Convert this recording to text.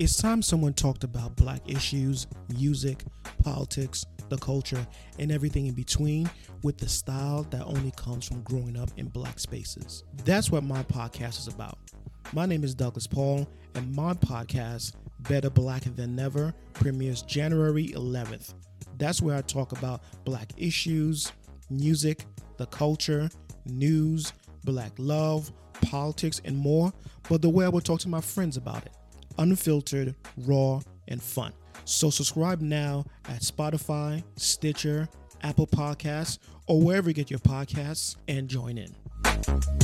It's time someone talked about black issues, music, politics, the culture, and everything in between with the style that only comes from growing up in black spaces. That's what my podcast is about. My name is Douglas Paul, and my podcast, Better Black Than Never, premieres January 11th. That's where I talk about black issues, music, the culture, news, black love, politics, and more, but the way I would talk to my friends about it unfiltered, raw, and fun. So subscribe now at Spotify, Stitcher, Apple Podcasts, or wherever you get your podcasts and join in.